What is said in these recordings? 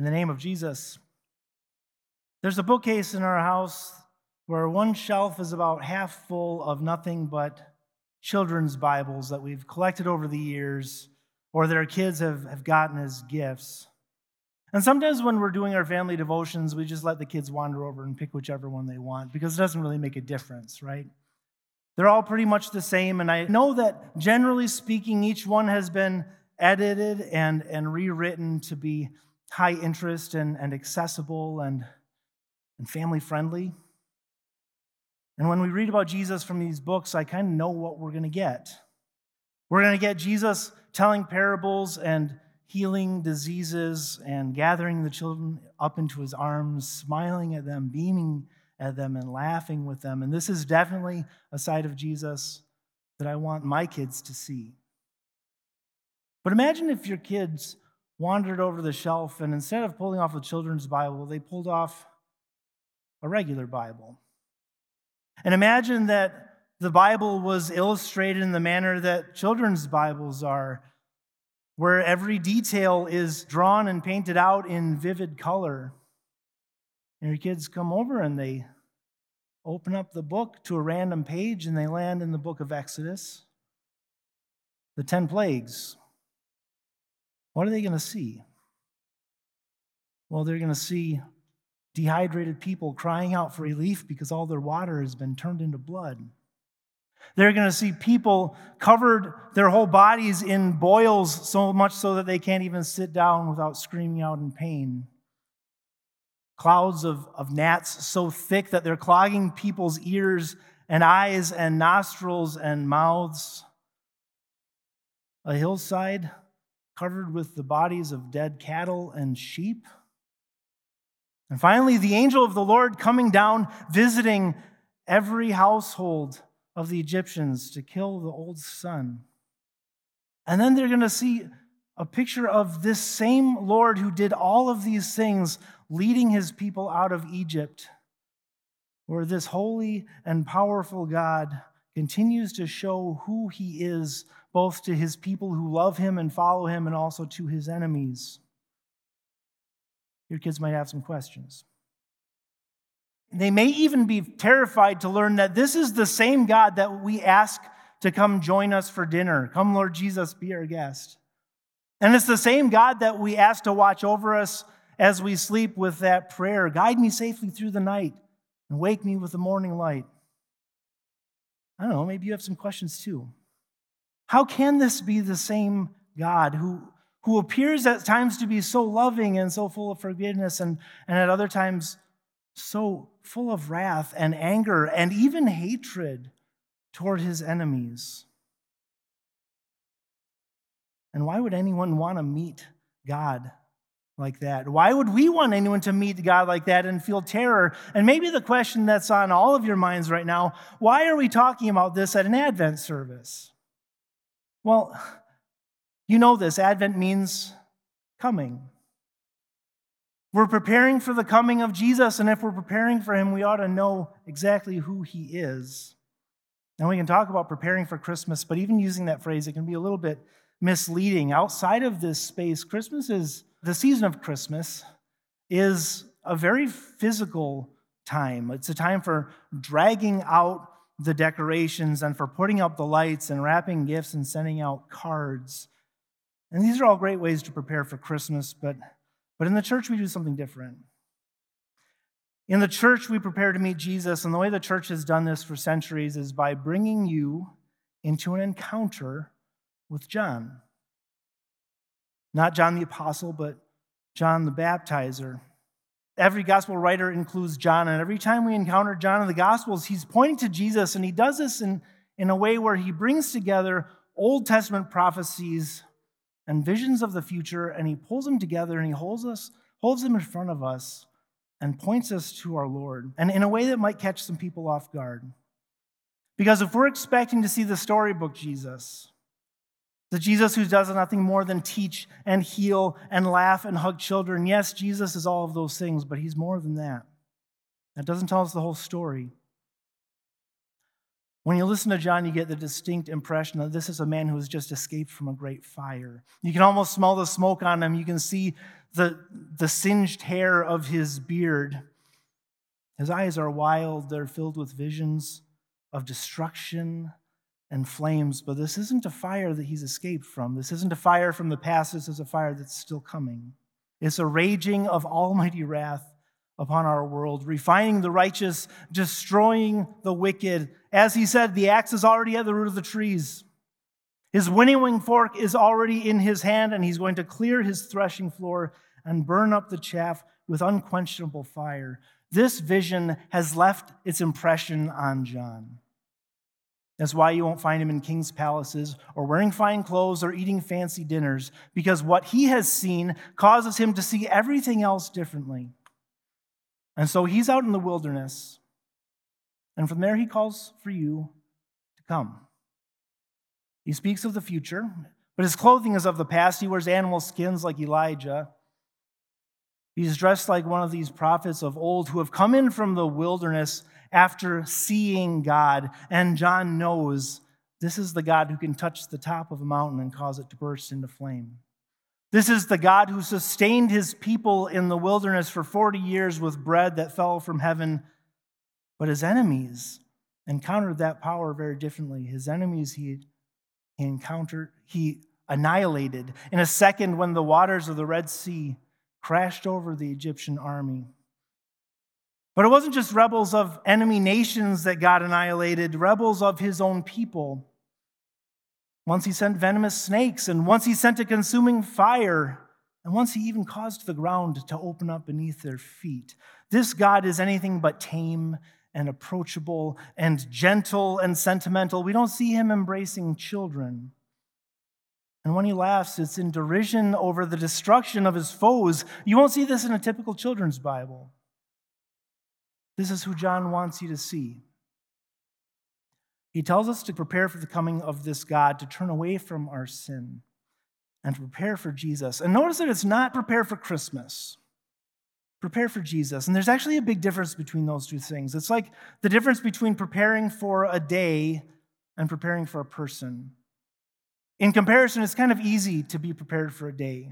in the name of Jesus. There's a bookcase in our house where one shelf is about half full of nothing but children's Bibles that we've collected over the years or that our kids have, have gotten as gifts. And sometimes when we're doing our family devotions, we just let the kids wander over and pick whichever one they want because it doesn't really make a difference, right? They're all pretty much the same. And I know that generally speaking, each one has been edited and, and rewritten to be high interest and, and accessible and, and family friendly. And when we read about Jesus from these books, I kind of know what we're going to get. We're going to get Jesus telling parables and healing diseases and gathering the children up into his arms, smiling at them, beaming at them, and laughing with them. And this is definitely a side of Jesus that I want my kids to see. But imagine if your kids wandered over the shelf and instead of pulling off a children's Bible, they pulled off a regular Bible. And imagine that the Bible was illustrated in the manner that children's Bibles are where every detail is drawn and painted out in vivid color. And your kids come over and they open up the book to a random page and they land in the book of Exodus. The 10 plagues. What are they going to see? Well, they're going to see dehydrated people crying out for relief because all their water has been turned into blood. They're going to see people covered their whole bodies in boils so much so that they can't even sit down without screaming out in pain. Clouds of, of gnats so thick that they're clogging people's ears and eyes and nostrils and mouths. A hillside covered with the bodies of dead cattle and sheep. And finally, the angel of the Lord coming down, visiting every household of the Egyptians to kill the old son. And then they're going to see a picture of this same Lord who did all of these things, leading his people out of Egypt, where this holy and powerful God continues to show who he is, both to his people who love him and follow him, and also to his enemies. Your kids might have some questions. They may even be terrified to learn that this is the same God that we ask to come join us for dinner. Come, Lord Jesus, be our guest. And it's the same God that we ask to watch over us as we sleep with that prayer Guide me safely through the night and wake me with the morning light. I don't know, maybe you have some questions too. How can this be the same God who, who appears at times to be so loving and so full of forgiveness, and, and at other times so full of wrath and anger and even hatred toward his enemies. And why would anyone want to meet God like that? Why would we want anyone to meet God like that and feel terror? And maybe the question that's on all of your minds right now why are we talking about this at an Advent service? Well, you know this Advent means coming. We're preparing for the coming of Jesus, and if we're preparing for him, we ought to know exactly who he is. Now, we can talk about preparing for Christmas, but even using that phrase, it can be a little bit misleading. Outside of this space, Christmas is the season of Christmas is a very physical time. It's a time for dragging out the decorations and for putting up the lights and wrapping gifts and sending out cards. And these are all great ways to prepare for Christmas, but but in the church, we do something different. In the church, we prepare to meet Jesus, and the way the church has done this for centuries is by bringing you into an encounter with John. Not John the Apostle, but John the Baptizer. Every gospel writer includes John, and every time we encounter John in the Gospels, he's pointing to Jesus, and he does this in, in a way where he brings together Old Testament prophecies and visions of the future, and he pulls them together and he holds us, holds them in front of us, and points us to our Lord, and in a way that might catch some people off guard. Because if we're expecting to see the storybook Jesus, the Jesus who does nothing more than teach and heal and laugh and hug children, yes, Jesus is all of those things, but he's more than that. That doesn't tell us the whole story. When you listen to John, you get the distinct impression that this is a man who has just escaped from a great fire. You can almost smell the smoke on him. You can see the, the singed hair of his beard. His eyes are wild, they're filled with visions of destruction and flames. But this isn't a fire that he's escaped from. This isn't a fire from the past. This is a fire that's still coming. It's a raging of almighty wrath upon our world, refining the righteous, destroying the wicked. As he said, the axe is already at the root of the trees. His winnowing fork is already in his hand, and he's going to clear his threshing floor and burn up the chaff with unquenchable fire. This vision has left its impression on John. That's why you won't find him in king's palaces or wearing fine clothes or eating fancy dinners, because what he has seen causes him to see everything else differently. And so he's out in the wilderness, and from there he calls for you to come. He speaks of the future, but his clothing is of the past. He wears animal skins like Elijah. He's dressed like one of these prophets of old who have come in from the wilderness after seeing God. And John knows this is the God who can touch the top of a mountain and cause it to burst into flame. This is the God who sustained his people in the wilderness for 40 years with bread that fell from heaven. But his enemies encountered that power very differently. His enemies he, he encountered, he annihilated in a second when the waters of the Red Sea crashed over the Egyptian army. But it wasn't just rebels of enemy nations that God annihilated, rebels of his own people. Once he sent venomous snakes, and once he sent a consuming fire, and once he even caused the ground to open up beneath their feet. This God is anything but tame and approachable and gentle and sentimental. We don't see him embracing children. And when he laughs, it's in derision over the destruction of his foes. You won't see this in a typical children's Bible. This is who John wants you to see. He tells us to prepare for the coming of this God, to turn away from our sin, and to prepare for Jesus. And notice that it's not prepare for Christmas, prepare for Jesus. And there's actually a big difference between those two things. It's like the difference between preparing for a day and preparing for a person. In comparison, it's kind of easy to be prepared for a day,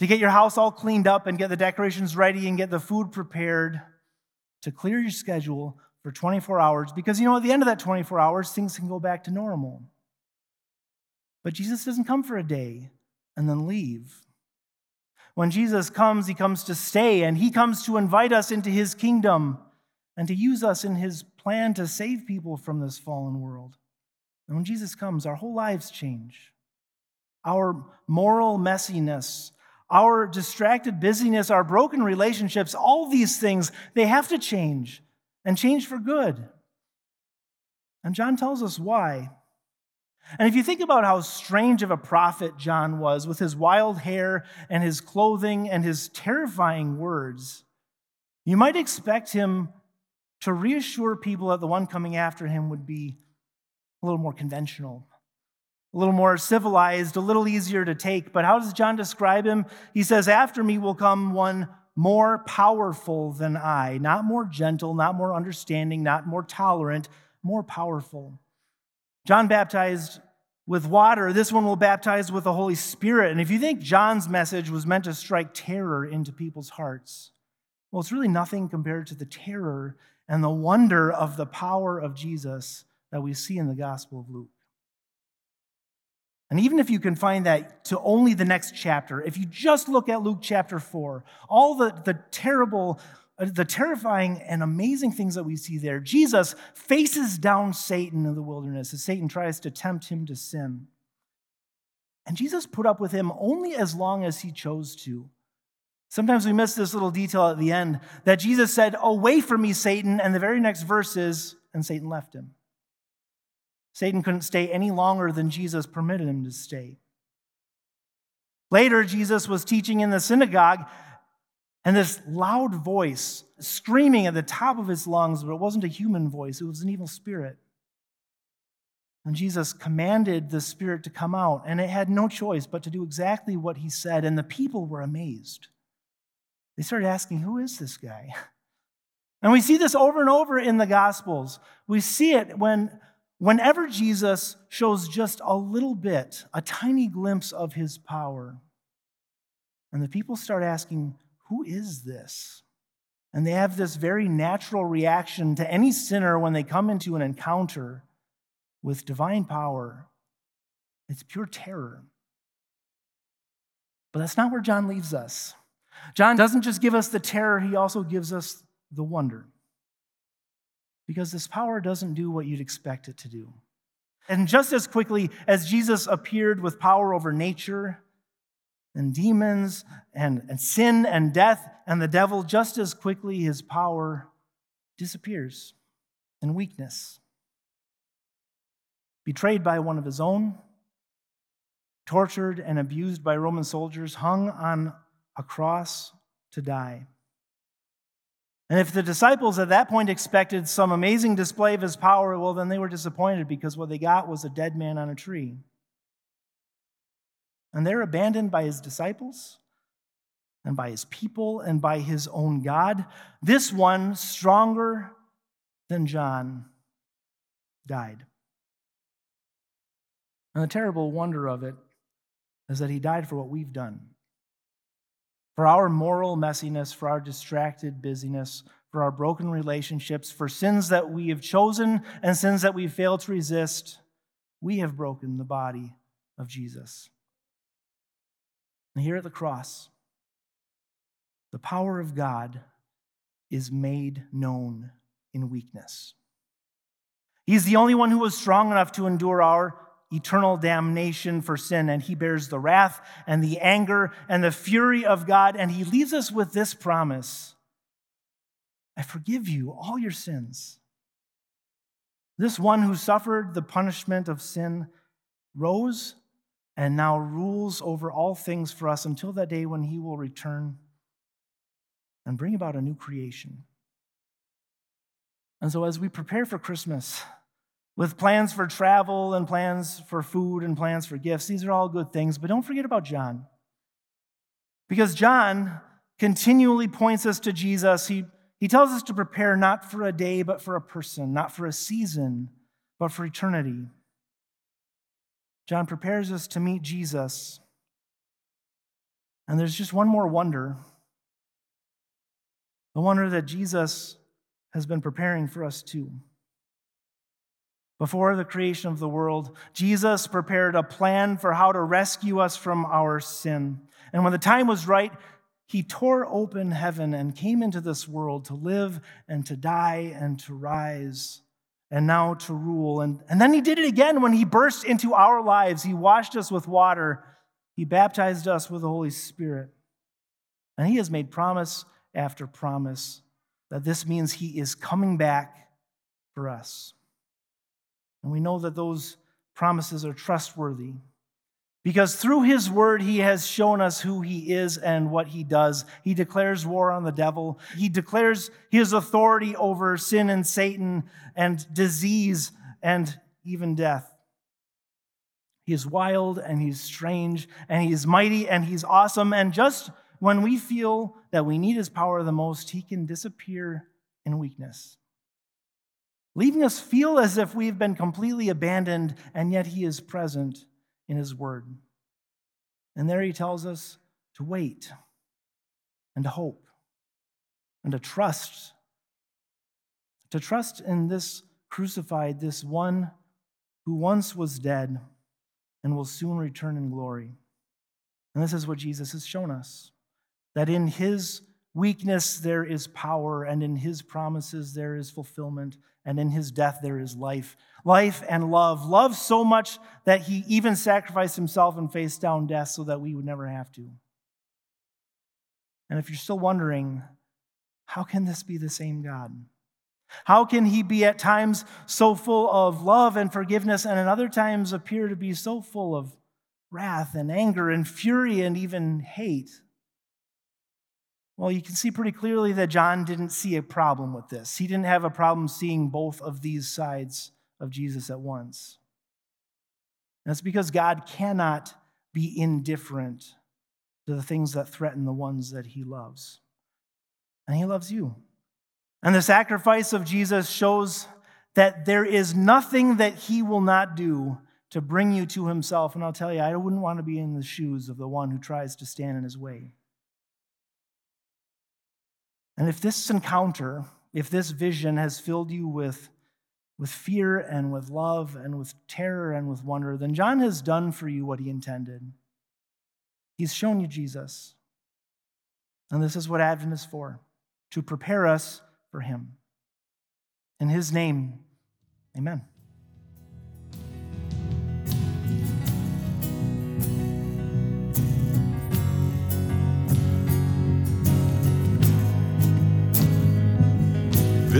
to get your house all cleaned up and get the decorations ready and get the food prepared to clear your schedule for 24 hours because, you know, at the end of that 24 hours, things can go back to normal. But Jesus doesn't come for a day and then leave. When Jesus comes, he comes to stay and he comes to invite us into his kingdom and to use us in his plan to save people from this fallen world. And when Jesus comes, our whole lives change. Our moral messiness, our distracted busyness, our broken relationships, all these things, they have to change and change for good. And John tells us why. And if you think about how strange of a prophet John was with his wild hair and his clothing and his terrifying words, you might expect him to reassure people that the one coming after him would be a little more conventional, a little more civilized, a little easier to take. But how does John describe him? He says, After me will come one more powerful than I, not more gentle, not more understanding, not more tolerant, more powerful. John baptized with water. This one will baptize with the Holy Spirit. And if you think John's message was meant to strike terror into people's hearts, well, it's really nothing compared to the terror and the wonder of the power of Jesus that we see in the Gospel of Luke. And even if you can find that to only the next chapter, if you just look at Luke chapter 4, all the, the terrible, uh, the terrifying and amazing things that we see there, Jesus faces down Satan in the wilderness as Satan tries to tempt him to sin. And Jesus put up with him only as long as he chose to. Sometimes we miss this little detail at the end that Jesus said, Away from me, Satan. And the very next verse is, and Satan left him. Satan couldn't stay any longer than Jesus permitted him to stay. Later, Jesus was teaching in the synagogue, and this loud voice screaming at the top of his lungs, but it wasn't a human voice, it was an evil spirit. And Jesus commanded the spirit to come out, and it had no choice but to do exactly what he said, and the people were amazed. They started asking, Who is this guy? And we see this over and over in the Gospels. We see it when whenever Jesus shows just a little bit, a tiny glimpse of his power, and the people start asking, Who is this? And they have this very natural reaction to any sinner when they come into an encounter with divine power. It's pure terror. But that's not where John leaves us. John doesn't just give us the terror, he also gives us the wonder. Because this power doesn't do what you'd expect it to do. And just as quickly as Jesus appeared with power over nature and demons and, and sin and death and the devil, just as quickly his power disappears in weakness. Betrayed by one of his own, tortured and abused by Roman soldiers, hung on a cross to die. And if the disciples at that point expected some amazing display of his power, well, then they were disappointed because what they got was a dead man on a tree. And they're abandoned by his disciples and by his people and by his own God. This one, stronger than John, died. And the terrible wonder of it is that he died for what we've done for our moral messiness, for our distracted busyness, for our broken relationships, for sins that we have chosen and sins that we failed to resist, we have broken the body of Jesus. And here at the cross, the power of God is made known in weakness. He's the only one who was strong enough to endure our eternal damnation for sin, and he bears the wrath and the anger and the fury of God. And he leaves us with this promise I forgive you all your sins. This one who suffered the punishment of sin rose and now rules over all things for us until that day when he will return and bring about a new creation. And so, as we prepare for Christmas, with plans for travel and plans for food and plans for gifts. These are all good things, but don't forget about John. Because John continually points us to Jesus. He, he tells us to prepare not for a day, but for a person, not for a season, but for eternity. John prepares us to meet Jesus. And there's just one more wonder the wonder that Jesus has been preparing for us too. Before the creation of the world, Jesus prepared a plan for how to rescue us from our sin. And when the time was right, he tore open heaven and came into this world to live and to die and to rise and now to rule. And, and then he did it again when he burst into our lives. He washed us with water, he baptized us with the Holy Spirit. And he has made promise after promise that this means he is coming back for us. And we know that those promises are trustworthy because through his word, he has shown us who he is and what he does. He declares war on the devil, he declares his authority over sin and Satan and disease and even death. He is wild and he's strange and he's mighty and he's awesome. And just when we feel that we need his power the most, he can disappear in weakness leaving us feel as if we've been completely abandoned, and yet He is present in His Word. And there He tells us to wait and to hope and to trust. To trust in this crucified, this one who once was dead and will soon return in glory. And this is what Jesus has shown us that in His weakness there is power, and in His promises there is fulfillment and in his death there is life. Life and love. Love so much that he even sacrificed himself and faced down death so that we would never have to. And if you're still wondering, how can this be the same God? How can he be at times so full of love and forgiveness and at other times appear to be so full of wrath and anger and fury and even hate? Well, you can see pretty clearly that John didn't see a problem with this. He didn't have a problem seeing both of these sides of Jesus at once. And that's because God cannot be indifferent to the things that threaten the ones that he loves. And he loves you. And the sacrifice of Jesus shows that there is nothing that he will not do to bring you to himself. And I'll tell you, I wouldn't want to be in the shoes of the one who tries to stand in his way. And if this encounter, if this vision has filled you with, with fear and with love and with terror and with wonder, then John has done for you what he intended. He's shown you Jesus. And this is what Advent is for to prepare us for him. In his name, amen.